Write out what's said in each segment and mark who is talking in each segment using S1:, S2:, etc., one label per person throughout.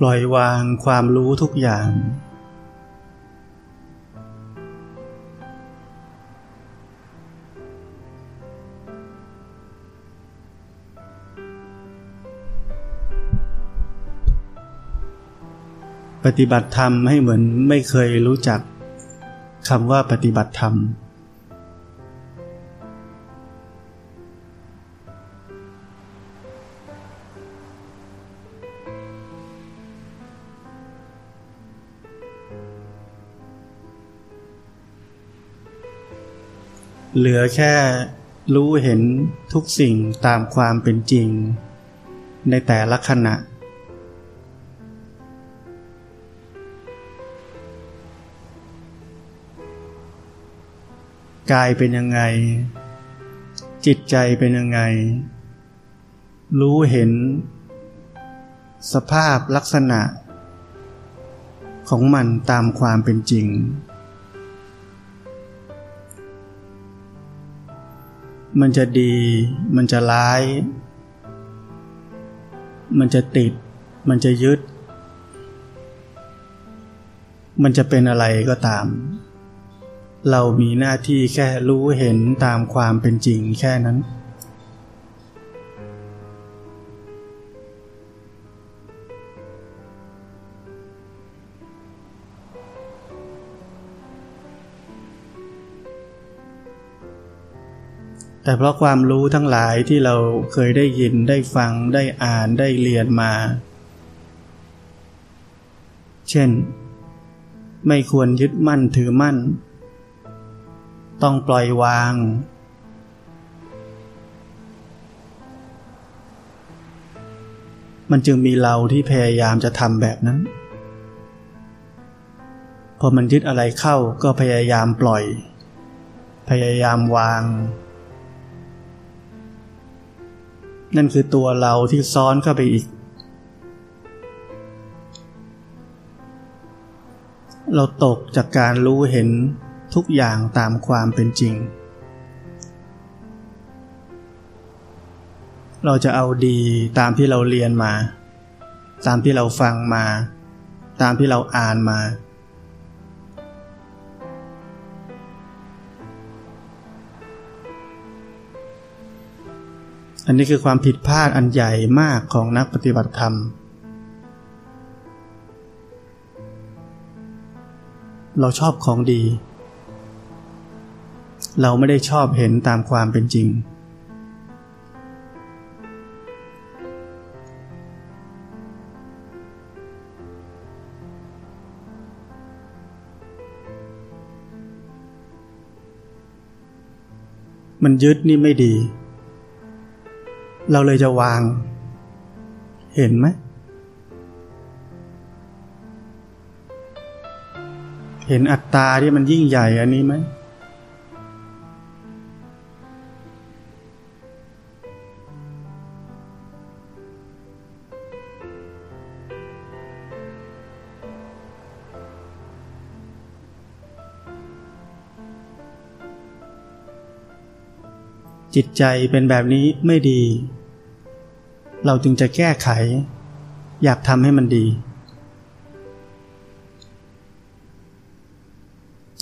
S1: ปล่อยวางความรู้ทุกอย่าง ปฏิบัติธรรมให้เหมือนไม่เคยรู้จักคำว่าปฏิบัติธรรม เหลือแค่รู้เห็นทุกสิ่งตามความเป็นจริง ในแต่ละขณะ กายเป็นยังไง จิตใจเป็นยังไง รู้เห็น สภาพลักษณะ ของมันตามความเป็นจริง มันจะดี มันจะร้าย มันจะติด มันจะยึด มันจะเป็นอะไรก็ตาม เรามีหน้าที่แค่รู้เห็นตามความเป็นจริงแค่นั้น แต่เพราะความรู้ทั้งหลายที่เราเคยได้ยินได้ฟังได้อ่านได้เรียนมา เช่น ไม่ควรยึดมั่นถือมั่น ต้องปล่อยวาง มันจึงมีเราที่พยายามจะทำแบบนั้น พอมันยึดอะไรเข้าก็พยายามปล่อย พยายามวาง นั่นคือตัวเราที่ซ้อนเข้าไปอีก เราตกจากการรู้เห็นทุกอย่างตามความเป็นจริง เราจะเอาดีตามที่เราเรียนมา ตามที่เราฟังมา ตามที่เราอ่านมา อันนี้คือความผิดพลาดอันใหญ่มากของนักปฏิบัติธรรม เราชอบของดี เราไม่ได้ชอบเห็นตามความเป็นจริง มันยึดนี่ไม่ดี เราเลยจะวาง เห็นไหม เห็นอัตตาที่มันยิ่งใหญ่อันนี้ไหม จิตใจเป็นแบบนี้ไม่ดี เราจึงจะแก้ไข อยากทำให้มันดี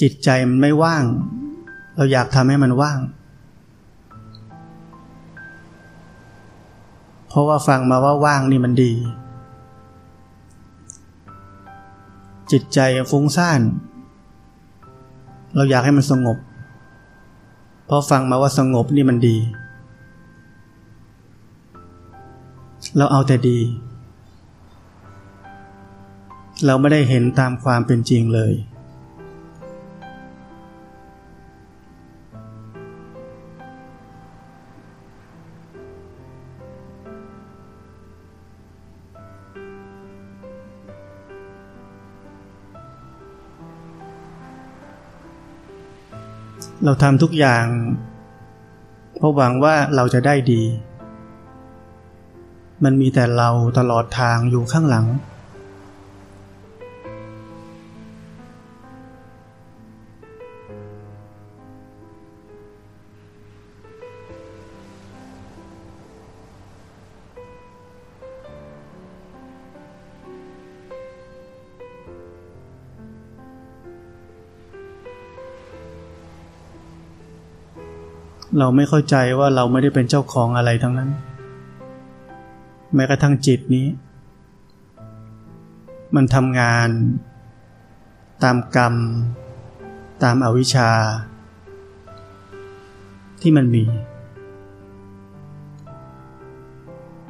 S1: จิตใจมันไม่ว่าง เราอยากทำให้มันว่าง เพราะว่าฟังมาว่าว่างนี่มันดี จิตใจฟุ้งซ่าน เราอยากให้มันสงบ พราะฟังมาว่าสงบนี่มันดี เราเอาแต่ดี เราไม่ได้เห็นตามความเป็นจริงเลย เราทำทุกอย่าง เพราะหวังว่าเราจะได้ดี มันมีแต่เราตลอดทางอยู่ข้างหลัง เราไม่เข้าใจว่าเราไม่ได้เป็นเจ้าของอะไรทั้งนั้น แม้กระทั่งจิตนี้ มันทำงาน ตามกรรม ตามอาวิชชา ที่มันมี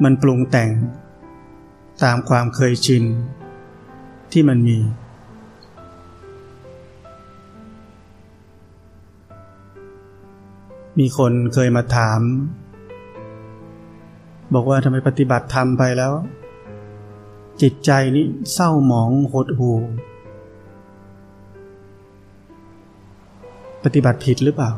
S1: มันปรุงแต่งตามความเคยชินที่มันมี มีคนเคยมาถาม บอกว่าทำไมปฏิบัติธรรมไปแล้ว จิตใจนี้เศร้าหมองหดหูปฏิบัติผิดหรือเปล่า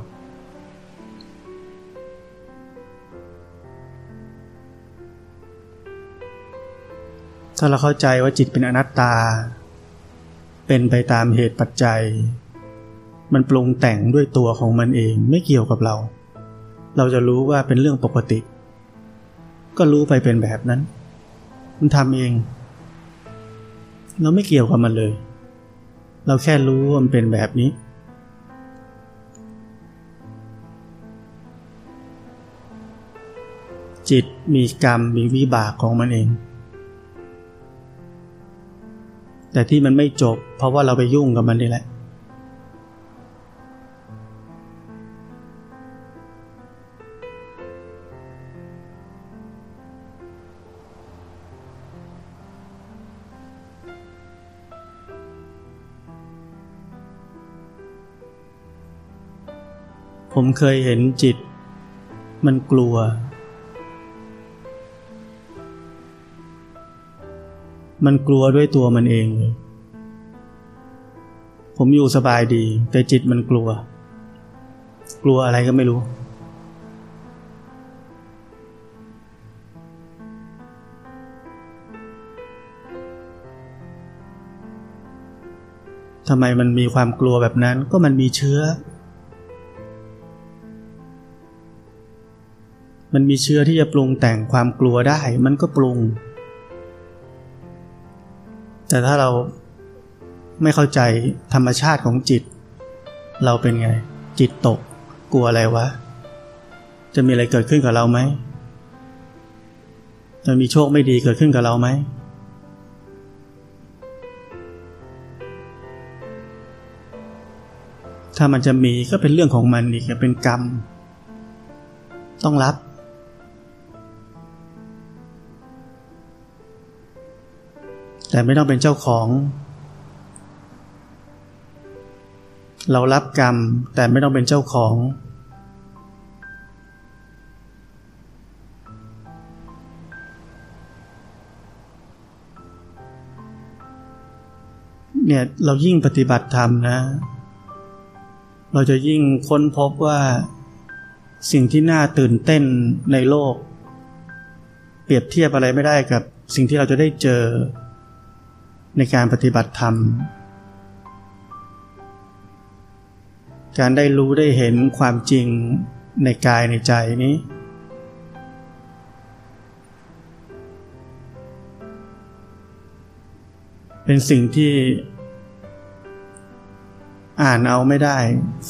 S1: ถ้าเราเข้าใจว่าจิตเป็นอนัตตา เป็นไปตามเหตุปัจจัย มันปรุงแต่งด้วยตัวของมันเองไม่เกี่ยวกับเรา เราจะรู้ว่าเป็นเรื่องปกติ ก็รู้ไปเป็นแบบนั้น มันทำเอง เราไม่เกี่ยวกับมันเลย เราแค่รู้ว่ามันเป็นแบบนี้ จิตมีกรรมมีวิบากของมันเอง แต่ที่มันไม่จบ เพราะว่าเราไปยุ่งกับมันนี่แหละ ผมเคยเห็นจิต มันกลัว มันกลัวด้วยตัวมันเองเลยผมอยู่สบายดี แต่จิตมันกลัว กลัวอะไรก็ไม่รู้ ทำไมมันมีความกลัวแบบนั้นก็มันมีเชื้อ มันมีเชื้อที่จะปรุงแต่งความกลัวได้ มันก็ปรุง แต่ถ้าเราไม่เข้าใจธรรมชาติของจิต เราเป็นไง จิตตก กลัวอะไรวะ จะมีอะไรเกิดขึ้นกับเราไหมจะมีโชคไม่ดีเกิดขึ้นกับเราไหมถ้ามันจะมีก็เป็นเรื่องของมันอีกเป็นกรรม ต้องรับ แต่ไม่ต้องเป็นเจ้าของ เรารับกรรม แต่ไม่ต้องเป็นเจ้าของ เนี่ยเรายิ่งปฏิบัติธรรมนะ เราจะยิ่งค้นพบว่าสิ่งที่น่าตื่นเต้นในโลก เปรียบเทียบอะไรไม่ได้กับสิ่งที่เราจะได้เจอ ในการปฏิบัติธรรม การได้รู้ได้เห็นความจริงในกายในใจนี้ เป็นสิ่งที่ อ่านเอาไม่ได้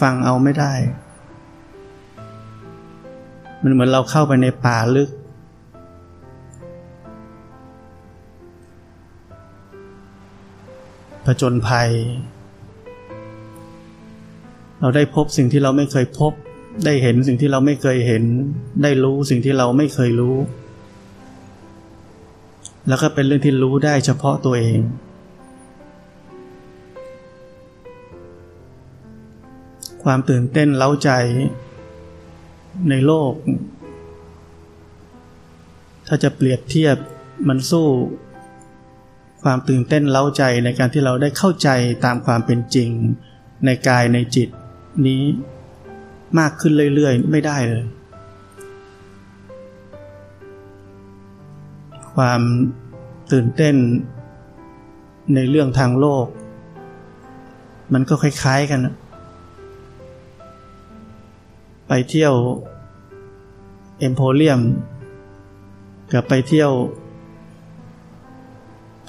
S1: ฟังเอาไม่ได้ มันเหมือนเราเข้าไปในป่าลึก ผจญภัย เราได้พบสิ่งที่เราไม่เคยพบ ได้เห็นสิ่งที่เราไม่เคยเห็น ได้รู้สิ่งที่เราไม่เคยรู้ แล้วก็เป็นเรื่องที่รู้ได้เฉพาะตัวเอง ความตื่นเต้นเล้าใจในโลก ถ้าจะเปรียบเทียบมันสู้ ความตื่นเต้นเล้าใจในการที่เราได้เข้าใจตามความเป็นจริง ในกายในจิตนี้มากขึ้นเรื่อยๆ ไม่ได้เลย ความตื่นเต้นในเรื่องทางโลก มันก็คล้ายๆกันไปเที่ยวเอ็มโพเรียม กับไปเที่ยว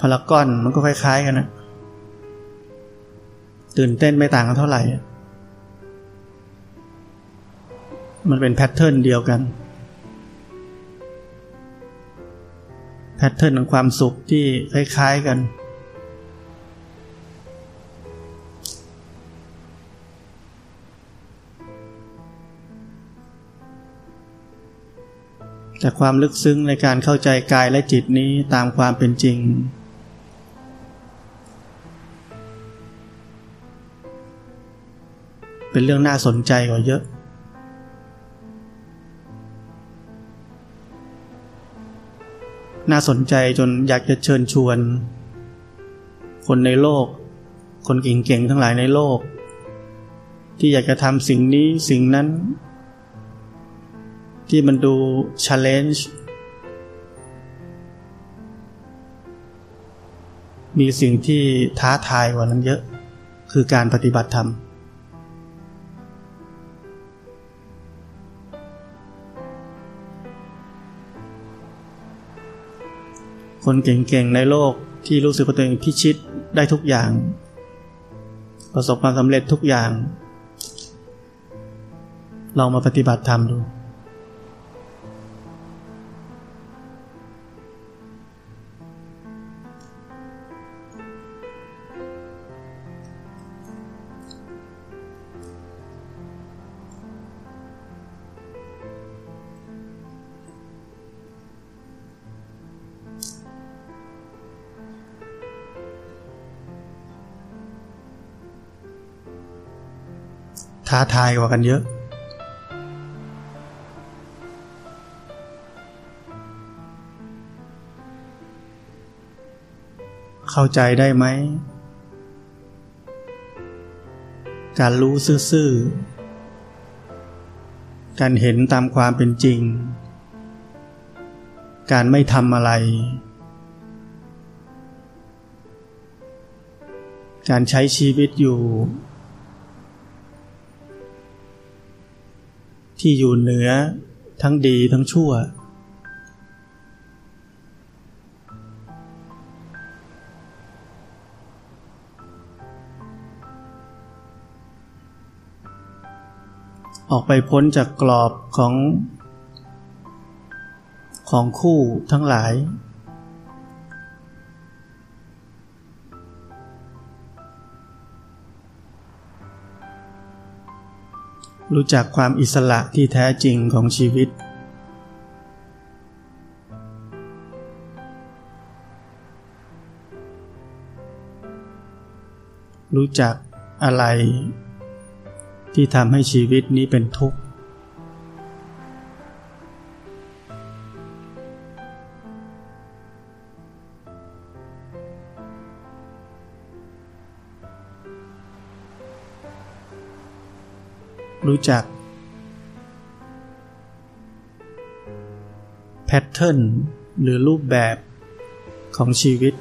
S1: พารากอนมันก็คล้ายๆกันนะตื่นเต้นไม่ต่างกันเท่าไหร่ มันเป็นแพทเทิร์นเดียวกัน แพทเทิร์นของความสุขที่คล้ายๆกัน แต่ความลึกซึ้งในการเข้าใจกายและจิตนี้ตามความเป็นจริง เป็นเรื่องน่าสนใจกว่าเยอะ น่าสนใจจนอยากจะเชิญชวน คนในโลก คนเก่งๆทั้งหลายในโลก ที่อยากจะทำสิ่งนี้สิ่งนั้น ที่มันดู challenge มีสิ่งที่ท้าทายกว่านั้นเยอะ คือการปฏิบัติธรรม คนเก่งๆในโลกที่รู้สึกว่าตัวเองพิชิตได้ทุกอย่าง ประสบความสำเร็จทุกอย่างลองมาปฏิบัติธรรมดู ท้าทายกว่ากันเยอะ เข้าใจได้ไหม การรู้ซื่อๆ การเห็นตามความเป็นจริง การไม่ทำอะไร การใช้ชีวิตอยู่ ที่อยู่เหนือทั้งดีทั้งชั่ว ออกไปพ้นจากกรอบของของคู่ทั้งหลาย รู้จักความอิสระที่แท้จริงของชีวิต รู้จักอะไรที่ทำให้ชีวิตนี้เป็นทุกข์ รู้จักแพทเทิร์นหรือรูปแบบของชีวิต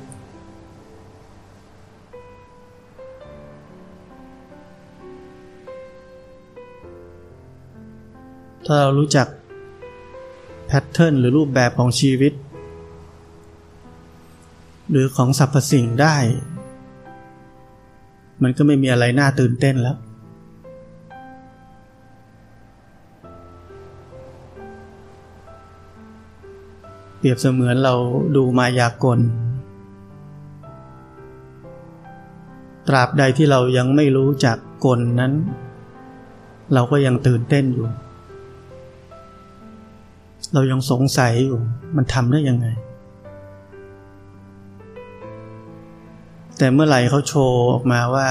S1: ถ้าเรารู้จักแพทเทิร์นหรือรูปแบบของชีวิต หรือของสรรพสิ่งได้ มันก็ไม่มีอะไรน่าตื่นเต้นแล้ว เปรียบเสมือนเราดูมายากล ตราบใดที่เรายังไม่รู้จักกลนั้น เราก็ยังตื่นเต้นอยู่ เรายังสงสัยอยู่ มันทำได้ยังไง แต่เมื่อไหร่เขาโชว์ออกมาว่า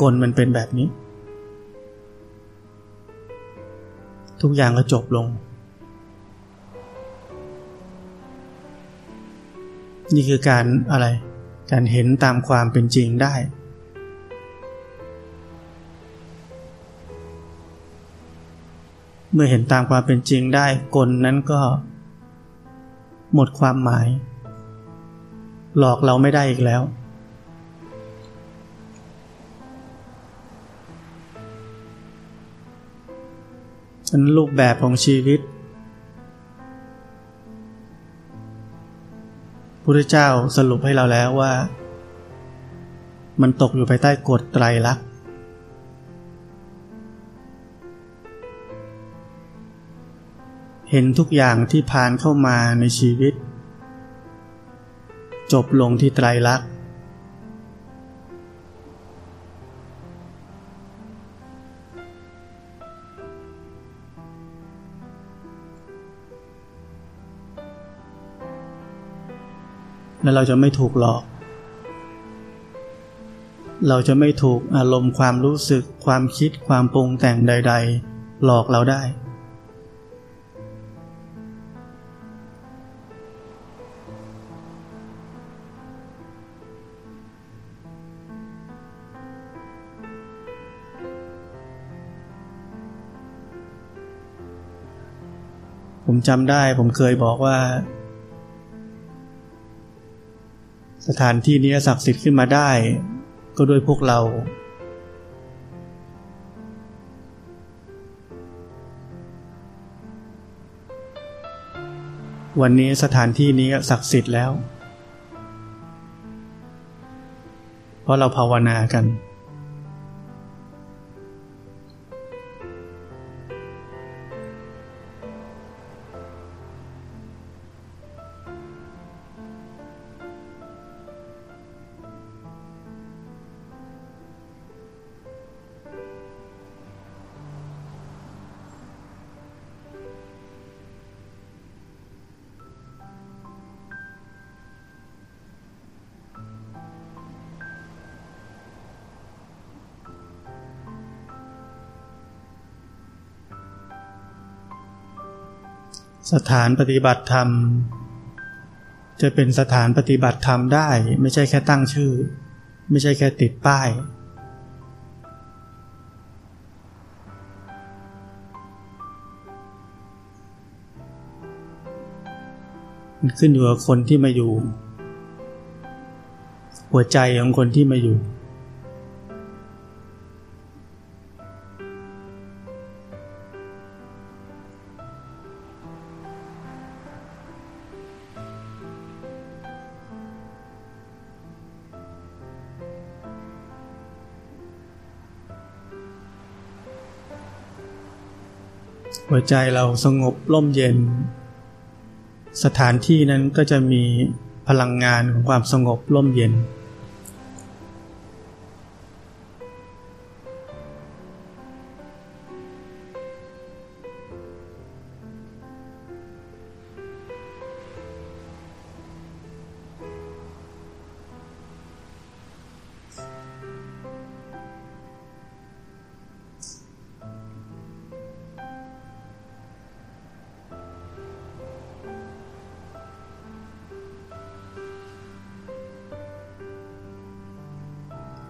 S1: กลมันเป็นแบบนี้ ทุกอย่างก็จบลง นี่คือการอะไร การเห็นตามความเป็นจริงได้ เมื่อเห็นตามความเป็นจริงได้กลนั้นก็ หมดความหมาย หลอกเราไม่ได้อีกแล้วเป็นรูปแบบของชีวิต พุทธเจ้าสรุปให้เราแล้วว่า มันตกอยู่ภายใต้กฎไตรลักษณ์เห็นทุกอย่างที่ผ่านเข้ามาในชีวิต จบลงที่ไตรลักษณ์ และเราจะไม่ถูกหลอก เราจะไม่ถูกอารมณ์ความรู้สึก ความคิดความปรุงแต่งใด ๆ หลอกเราได้ ผมจำได้ผมเคยบอกว่า สถานที่นี้ศักดิ์สิทธิ์ขึ้นมาได้ ก็ด้วยพวกเรา วันนี้สถานที่นี้ศักดิ์สิทธิ์แล้ว เพราะเราภาวนากัน สถานปฏิบัติธรรม จะเป็นสถานปฏิบัติธรรมได้ ไม่ใช่แค่ตั้งชื่อ ไม่ใช่แค่ติดป้าย มันขึ้นอยู่กับคนที่มาอยู่ หัวใจของคนที่มาอยู่ หัวใจเราสงบร่มเย็น สถานที่นั้นก็จะมีพลังงานของความสงบร่มเย็น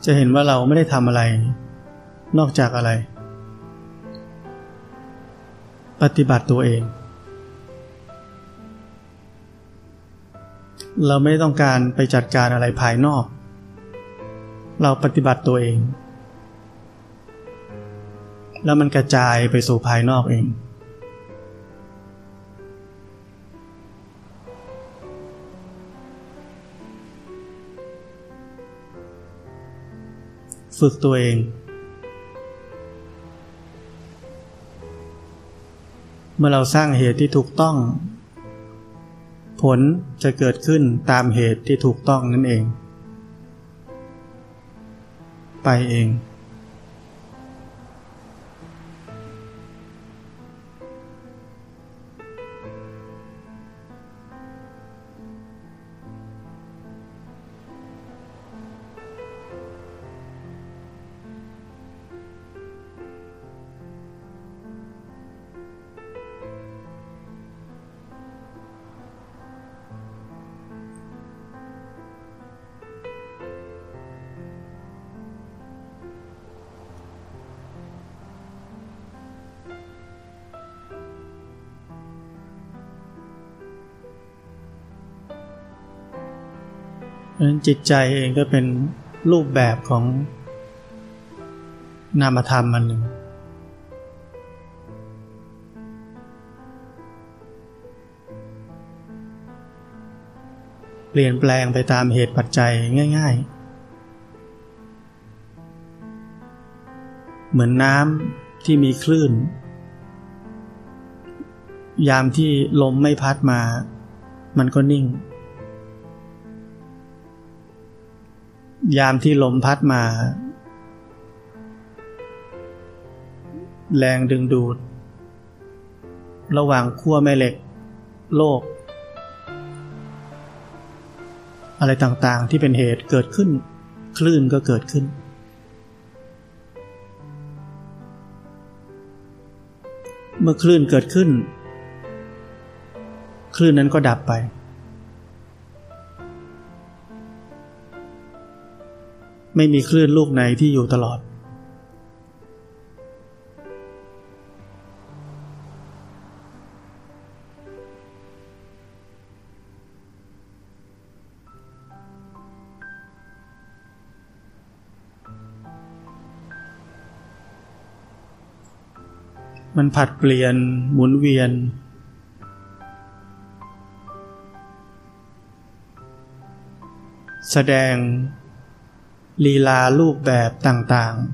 S1: จะเห็นว่าเราไม่ได้ทำอะไร นอกจากอะไร ปฏิบัติตัวเอง เราไม่ต้องการไปจัดการอะไรภายนอก เราปฏิบัติตัวเอง แล้วมันกระจายไปสู่ภายนอกเอง ฝึกตัวเองเมื่อเราสร้างเหตุที่ถูกต้อง ผลจะเกิดขึ้นตามเหตุที่ถูกต้องนั่นเอง ไปเอง จิตใจเองก็เป็นรูปแบบของนามธรรมมันหนึ่ง เปลี่ยนแปลงไปตามเหตุปัจจัยง่าย ๆ เหมือนน้ำที่มีคลื่น ยามที่ลมไม่พัดมา มันก็นิ่ง ยามที่ลมพัดมา แรงดึงดูด ระหว่างขั้วแม่เหล็ก โลก อะไรต่างๆที่เป็นเหตุเกิดขึ้น คลื่นก็เกิดขึ้น เมื่อคลื่นเกิดขึ้น คลื่นนั้นก็ดับไป ไม่มีคลื่นลูกไหนที่อยู่ตลอด มันผัดเปลี่ยนหมุนเวียนแสดง ลีลารูปแบบต่างๆ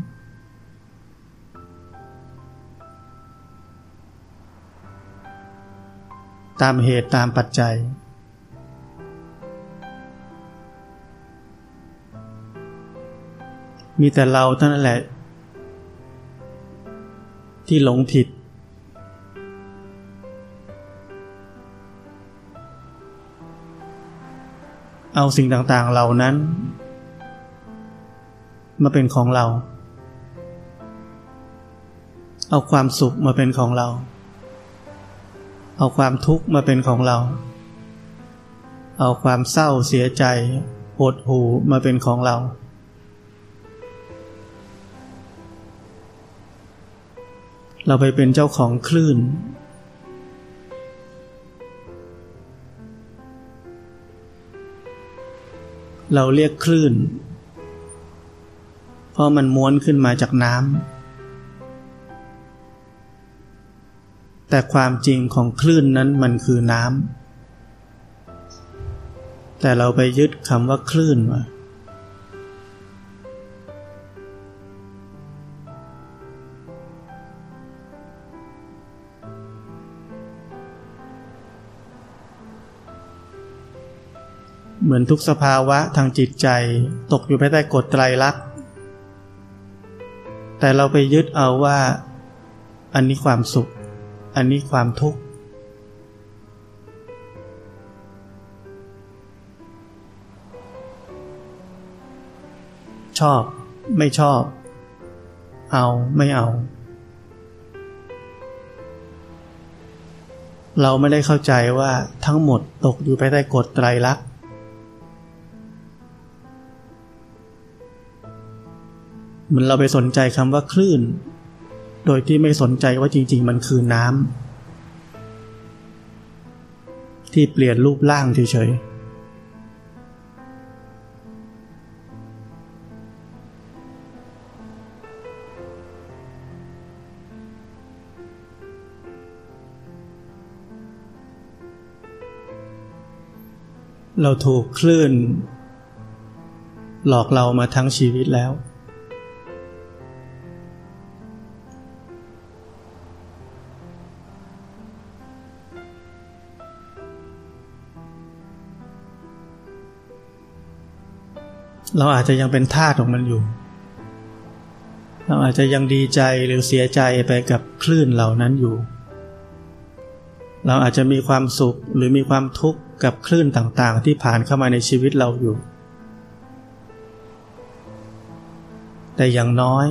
S1: ตามเหตุตามปัจจัย มีแต่เราเท่านั้นแหละ ที่หลงผิด เอาสิ่งต่างๆเหล่านั้น มาเป็นของเรา เอาความสุขมาเป็นของเรา เอาความทุกข์มาเป็นของเรา เอาความเศร้าเสียใจปวดหูมาเป็นของเรา เราไปเป็นเจ้าของคลื่นเราเรียกคลื่น เพราะมันม้วนขึ้นมาจากน้ำ แต่ความจริงของคลื่นนั้นมันคือน้ำ แต่เราไปยึดคำว่าคลื่นมาเหมือนทุกสภาวะทางจิตใจ ตกอยู่ภายใต้กฎไตรลักษณ์ แต่เราไปยึดเอาว่า อันนี้ความสุข อันนี้ความทุกข์ ชอบไม่ชอบ เอาไม่เอา เราไม่ได้เข้าใจว่าทั้งหมดตกอยู่ภายใต้กฎไตรลักษณ์ เหมือนเราไปสนใจคำว่าคลื่น โดยที่ไม่สนใจว่าจริง ๆ มันคือน้ำที่เปลี่ยนรูปร่างเฉยๆเราถูกคลื่น หลอกเรามาทั้งชีวิตแล้ว เราอาจจะยังเป็นทาสของมันอยู่ เราอาจจะยังดีใจหรือเสียใจไปกับคลื่นเหล่านั้นอยู่ เราอาจจะมีความสุขหรือมีความทุกข์กับคลื่นต่างๆ ที่ผ่านเข้ามาในชีวิตเราอยู่ แต่อย่างน้อย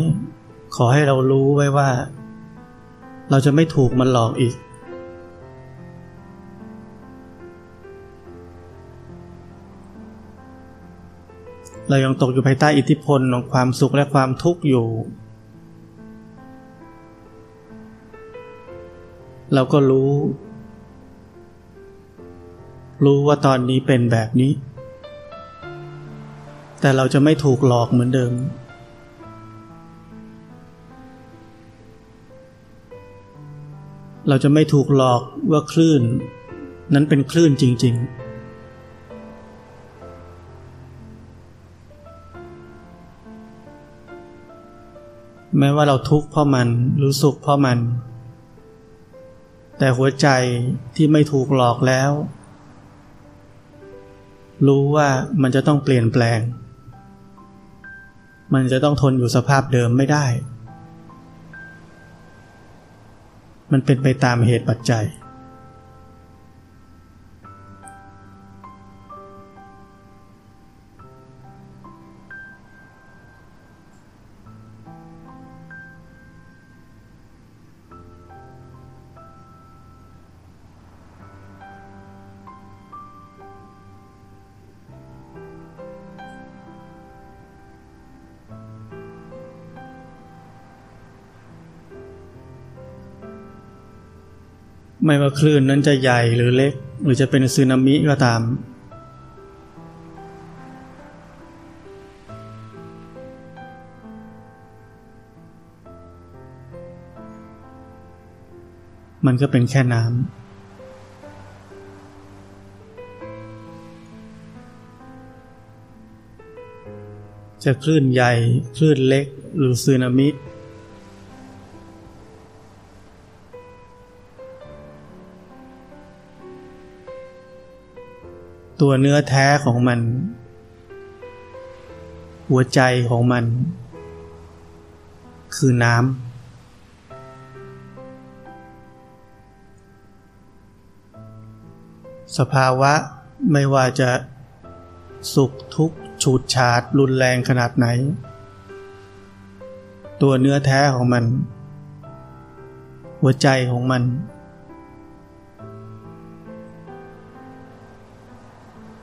S1: ขอให้เรารู้ไว้ว่า เราจะไม่ถูกมันหลอกอีก เรายังตกอยู่ภายใต้อิทธิพลของความสุขและความทุกข์อยู่ เราก็รู้ รู้ว่าตอนนี้เป็นแบบนี้ แต่เราจะไม่ถูกหลอกเหมือนเดิม เราจะไม่ถูกหลอกว่าคลื่น นั้นเป็นคลื่นจริง ๆ แม้ว่าเราทุกข์เพราะมันรู้สุขเพราะมันแแต่หัวใจที่ไม่ถูกหลอกแล้ว รู้ว่ามันจะต้องเปลี่ยนแปลง มันจะต้องทนอยู่สภาพเดิมไม่ได้ มันเป็นไปตามเหตุปัจจัย ไม่ว่าคลื่นนั้นจะใหญ่หรือเล็ก หรือจะเป็นสึนามิก็ตาม มันก็เป็นแค่น้ำจะคลื่นใหญ่ คลื่นเล็ก หรือสึนามิ ตัวเนื้อแท้ของมัน หัวใจของมัน คือน้ำสภาวะไม่ว่าจะสุขทุกข์ฉูดฉาดรุนแรงขนาดไหน ตัวเนื้อแท้ของมัน หัวใจของมัน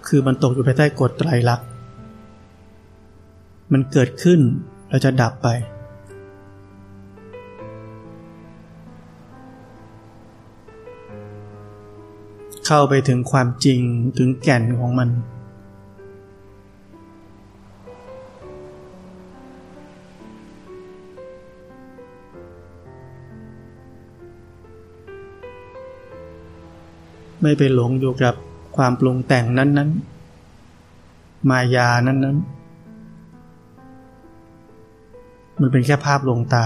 S1: คือมันตกอยู่ภายใต้กฎไตรลักษณ์ มันเกิดขึ้นแล้วจะดับไป เข้าไปถึงความจริงถึงแก่นของมัน ไม่ไปหลงอยู่กับ ความปรุงแต่งนั้น ๆ มายานั้น ๆ มันเป็นแค่ภาพลวงตา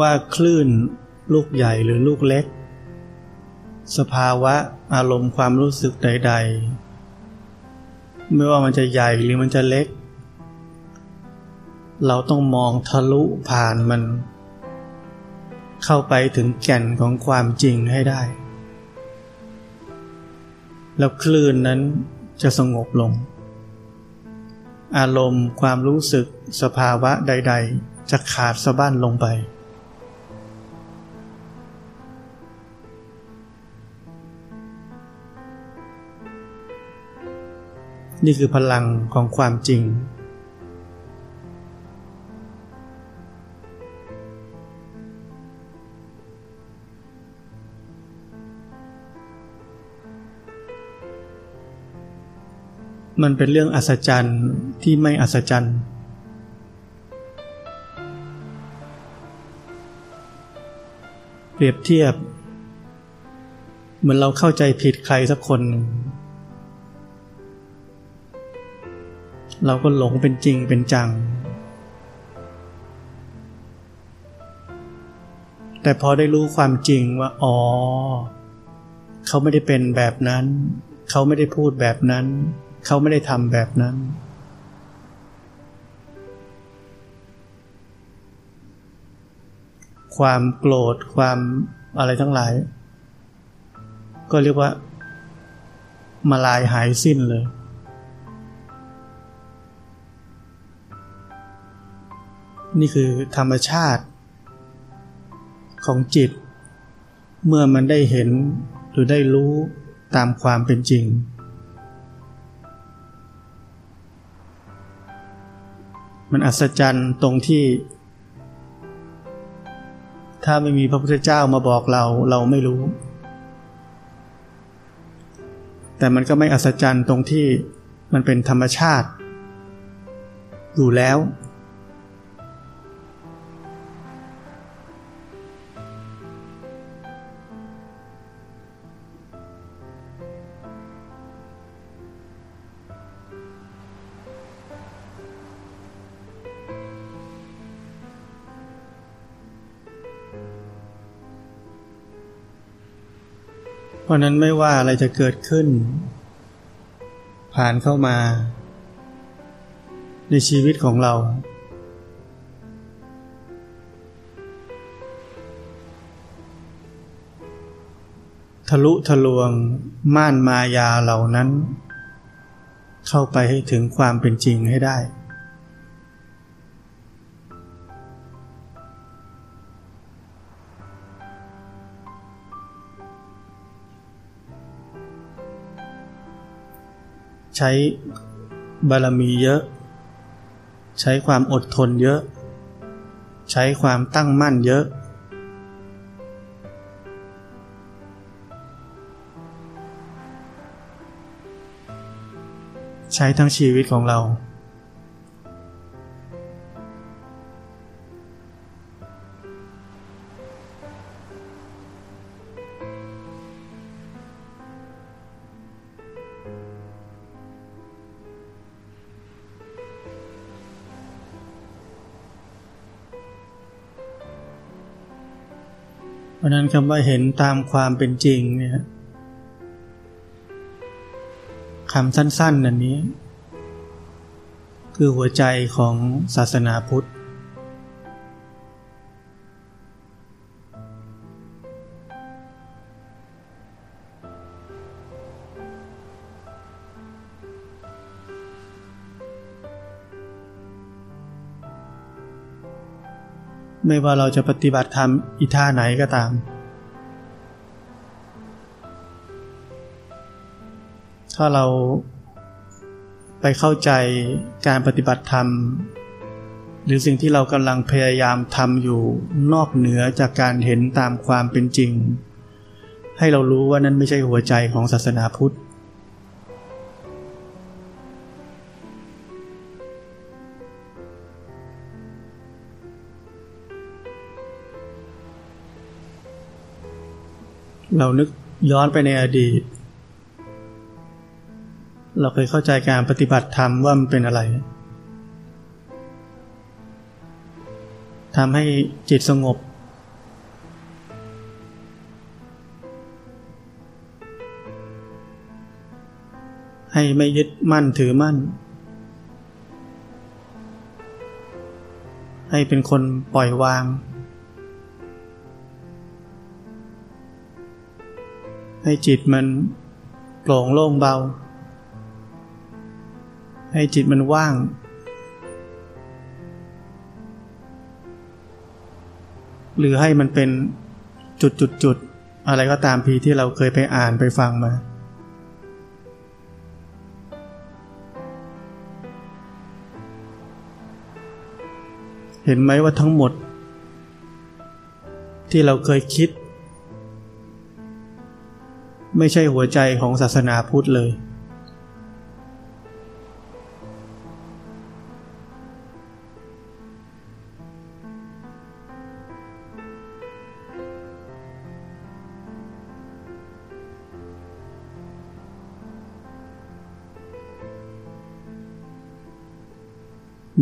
S1: ว่าคลื่นลูกใหญ่หรือลูกเล็ก สภาวะอารมณ์ความรู้สึกใด ๆ ไม่ว่ามันจะใหญ่หรือมันจะเล็ก เราต้องมองทะลุผ่านมัน เข้าไปถึงแก่นของความจริงให้ได้ แล้วคลื่นนั้นจะสงบลง อารมณ์ความรู้สึกสภาวะใด ๆ จะขาดสะบั้นลงไป นี่คือพลังของความจริง มันเป็นเรื่องอัศจรรย์ที่ไม่อัศจรรย์เปรียบเทียบ เหมือนเราเข้าใจผิดใครสักคน เราก็หลงเป็นจริงเป็นจัง แต่พอได้รู้ความจริงว่า อ๋อ เขาไม่ได้เป็นแบบนั้น เขาไม่ได้พูดแบบนั้น เขาไม่ได้ทำแบบนั้น ความโกรธความอะไรทั้งหลาย ก็เรียกว่า มาลายหายสิ้นเลย นี่คือธรรมชาติของจิต เมื่อมันได้เห็นหรือได้รู้ตามความเป็นจริง มันอัศจรรย์ตรงที่ ถ้าไม่มีพระพุทธเจ้ามาบอกเราเราไม่รู้ แต่มันก็ไม่อัศจรรย์ตรงที่มันเป็นธรรมชาติ อยู่แล้ว เพราะนั้นไม่ว่าอะไรจะเกิดขึ้น ผ่านเข้ามา ในชีวิตของเรา ทะลุทะลวงม่านมายาเหล่านั้น เข้าไปให้ถึงความเป็นจริงให้ได้ ใช้บารมีเยอะ ใช้ความอดทนเยอะ ใช้ความตั้งมั่นเยอะ ใช้ทั้งชีวิตของเรา เพราะนั้นคำว่าเห็นตามความเป็นจริงเนี่ยคำสั้นๆนันนี้ คือหัวใจของศาสนาพุทธ ไม่ว่าเราจะปฏิบัติธรรมอีท่าไหนก็ตาม ถ้าเราไปเข้าใจการปฏิบัติธรรม หรือสิ่งที่เรากำลังพยายามทำอยู่นอกเหนือจากการเห็นตามความเป็นจริง ให้เรารู้ว่านั้นไม่ใช่หัวใจของศาสนาพุทธ เรานึกย้อนไปในอดีต เราเคยเข้าใจการปฏิบัติธรรมว่ามันเป็นอะไรทำให้จิตสงบ ให้ไม่ยึดมั่นถือมั่น ให้เป็นคนปล่อยวาง ให้จิตมันโปร่งโล่งเบา ให้จิตมันว่าง หรือให้มันเป็นจุดจุดจุดอะไรก็ตามพีที่เราเคยไปอ่านไปฟังมา เห็นไหมว่าทั้งหมด ที่เราเคยคิด ไม่ใช่หัวใจของศาสนาพุทธเลย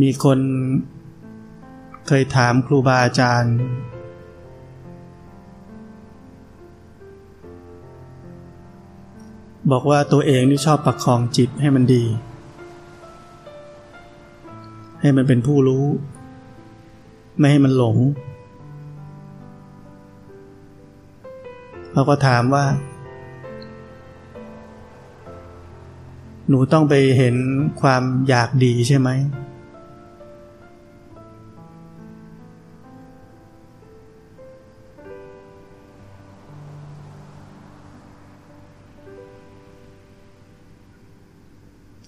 S1: มีคนเคยถามครูบาอาจารย์ บอกว่าตัวเองนี่ชอบประคองจิตให้มันดี ให้มันเป็นผู้รู้ ไม่ให้มันหลงเขาก็ถามว่า หนูต้องไปเห็นความอยากดีใช่ไหม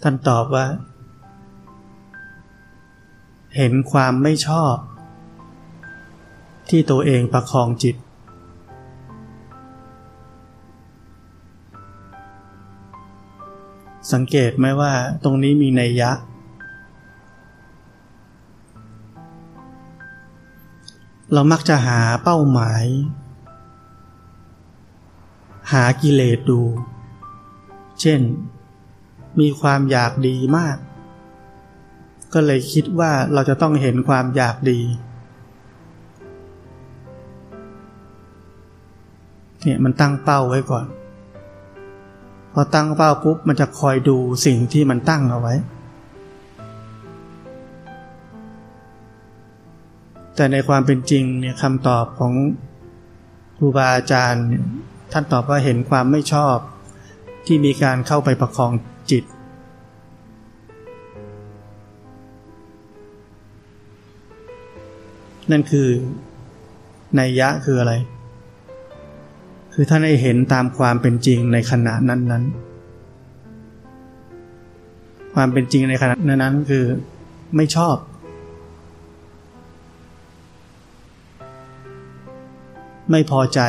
S1: ท่านตอบว่า เห็นความไม่ชอบ ที่ตัวเองประคองจิต สังเกตไหมว่าตรงนี้มีนัยยะ เรามักจะหาเป้าหมาย หากิเลสดู เช่น มีความอยากดีมาก ก็เลยคิดว่าเราจะต้องเห็นความอยากดีเนี่ยมันตั้งเป้าไว้ก่อน พอตั้งเป้าปุ๊บมันจะคอยดูสิ่งที่มันตั้งเอาไว้ แต่ในความเป็นจริงเนี่ยคำตอบของครูบาอาจารย์ ท่านตอบว่าเห็นความไม่ชอบที่มีการเข้าไปประคอง จิต นั่นคือนัยยะคืออะไร คือท่านได้เห็นตามความเป็นจริงในขณะนั้น ๆ ความเป็นจริงในขณะนั้นคือไม่ชอบ ไม่พอใจ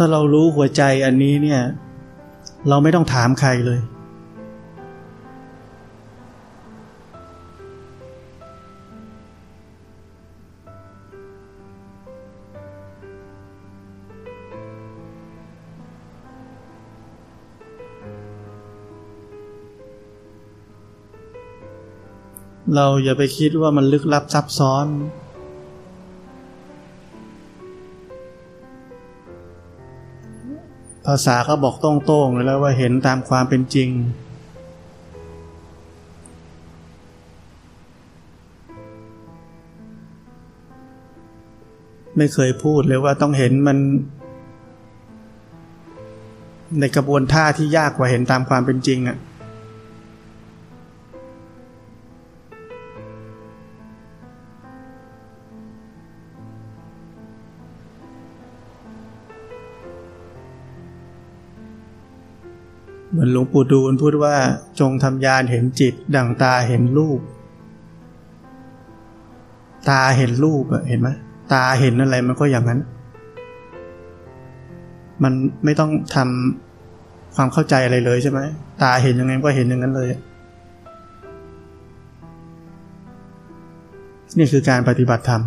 S1: ถ้าเรารู้หัวใจอันนี้เนี่ย เราไม่ต้องถามใครเลย เราอย่าไปคิดว่ามันลึกลับซับซ้อน ภาษาเขาบอกตรงๆเลยแล้วว่าเห็นตามความเป็นจริง ไม่เคยพูดเลยว่าต้องเห็นมัน ในกระบวนท่าที่ยากกว่าเห็นตามความเป็นจริงอะ่ะ ปู่ดูลพูดว่าจงทำยานเห็นจิต ดั่งตาเห็นรูป ตาเห็นรูปเห็นไหมตาเห็นอะไรมันก็อย่างนั้น มันไม่ต้องทำความเข้าใจอะไรเลยใช่ไหมตาเห็นยังไงก็เห็นอย่างนั้นเลยนี่คือการปฏิบัติธรรม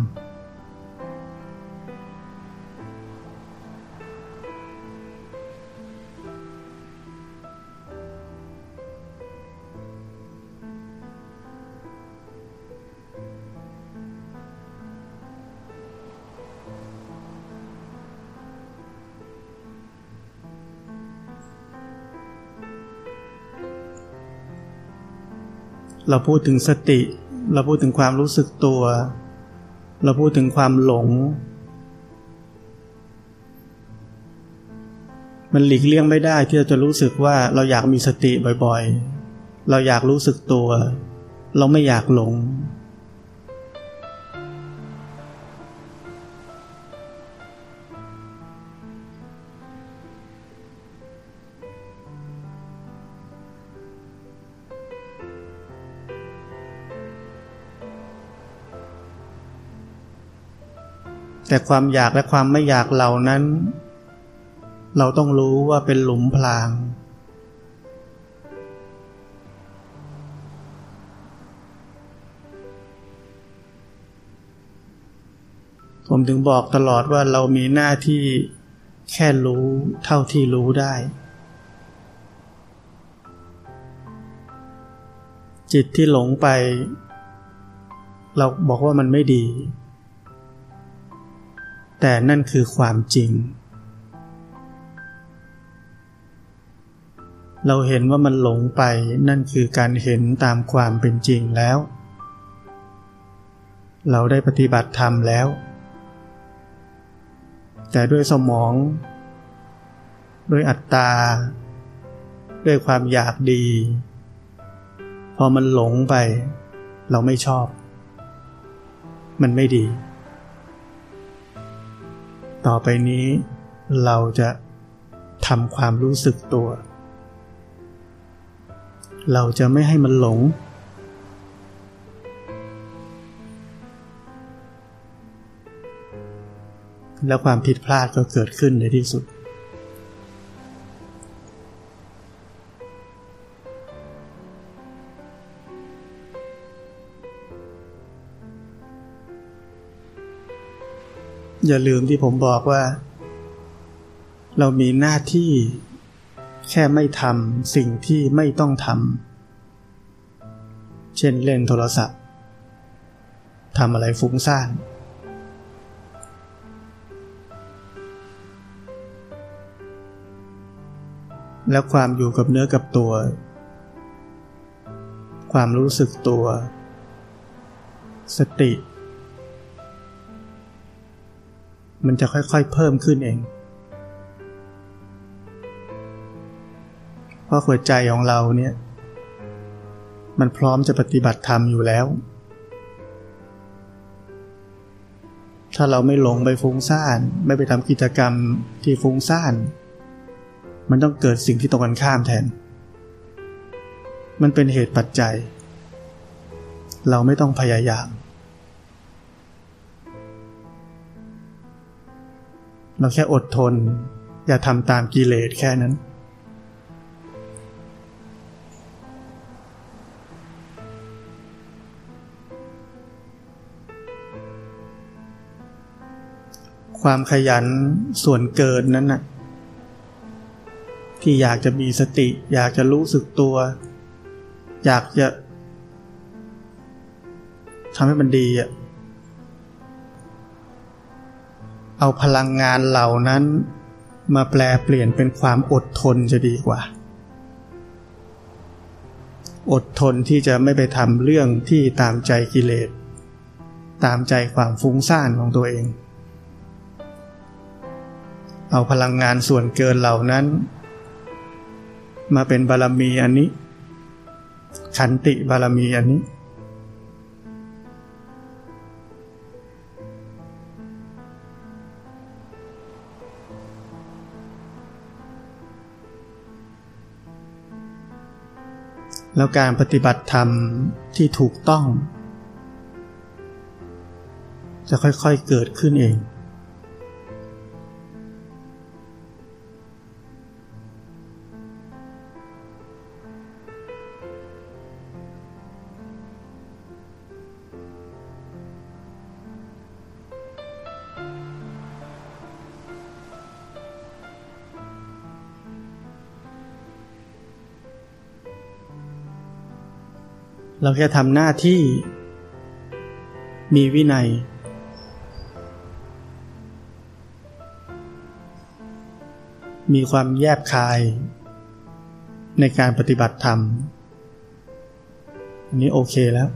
S1: เราพูดถึงสติ เราพูดถึงความรู้สึกตัว เราพูดถึงความหลง มันหลีกเลี่ยงไม่ได้ที่เราจะรู้สึกว่าเราอยากมีสติบ่อยๆ เราอยากรู้สึกตัว เราไม่อยากหลง แต่ความอยากและความไม่อยากเหล่านั้น เราต้องรู้ว่าเป็นหลุมพราง ผมถึงบอกตลอดว่าเรามีหน้าที่แค่รู้เท่าที่รู้ได้ จิตที่หลงไป เราบอกว่ามันไม่ดี แต่นั่นคือความจริง เราเห็นว่ามันหลงไปนั่นคือการเห็นตามความเป็นจริงแล้ว เราได้ปฏิบัติธรรมแล้ว แต่ด้วยสมอง ด้วยอัตตา ด้วยความอยากดี พอมันหลงไป เราไม่ชอบ มันไม่ดี ต่อไปนี้เราจะทำความรู้สึกตัว เราจะไม่ให้มันหลง และความผิดพลาดก็เกิดขึ้นในที่สุด อย่าลืมที่ผมบอกว่า เรามีหน้าที่แค่ไม่ทำสิ่งที่ไม่ต้องทำ เช่นเล่นโทรศัพท์ทำอะไรฟุ้งซ่านแล้วความอยู่กับเนื้อกับตัว ความรู้สึกตัว สติ มันจะค่อยๆเพิ่มขึ้นเอง เพราะหัวใจของเราเนี่ย มันพร้อมจะปฏิบัติธรรมอยู่แล้ว ถ้าเราไม่หลงไปฟุ้งซ่าน ไม่ไปทำกิจกรรมที่ฟุ้งซ่าน มันต้องเกิดสิ่งที่ตรงกันข้ามแทน มันเป็นเหตุปัจจัย เราไม่ต้องพยายาม เราแค่อดทน อย่าทำตามกิเลสแค่นั้น ความขยันส่วนเกินนั้นน่ะที่อยากจะมีสติ อยากจะรู้สึกตัว อยากจะทำให้มันดีอะ เอาพลังงานเหล่านั้นมาแปลเปลี่ยนเป็นความอดทนจะดีกว่า อดทนที่จะไม่ไปทำเรื่องที่ตามใจกิเลส ตามใจความฟุ้งซ่านของตัวเอง เอาพลังงานส่วนเกินเหล่านั้น มาเป็นบารมีอันนี้ ขันติบารมีอันนี้ แล้วการปฏิบัติธรรมที่ถูกต้อง จะค่อยๆเกิดขึ้นเอง เราแค่ทำหน้าที่มีวินัย มีความแยบคาย ในการปฏิบัติธรรม อันนี้โอเคแล้ว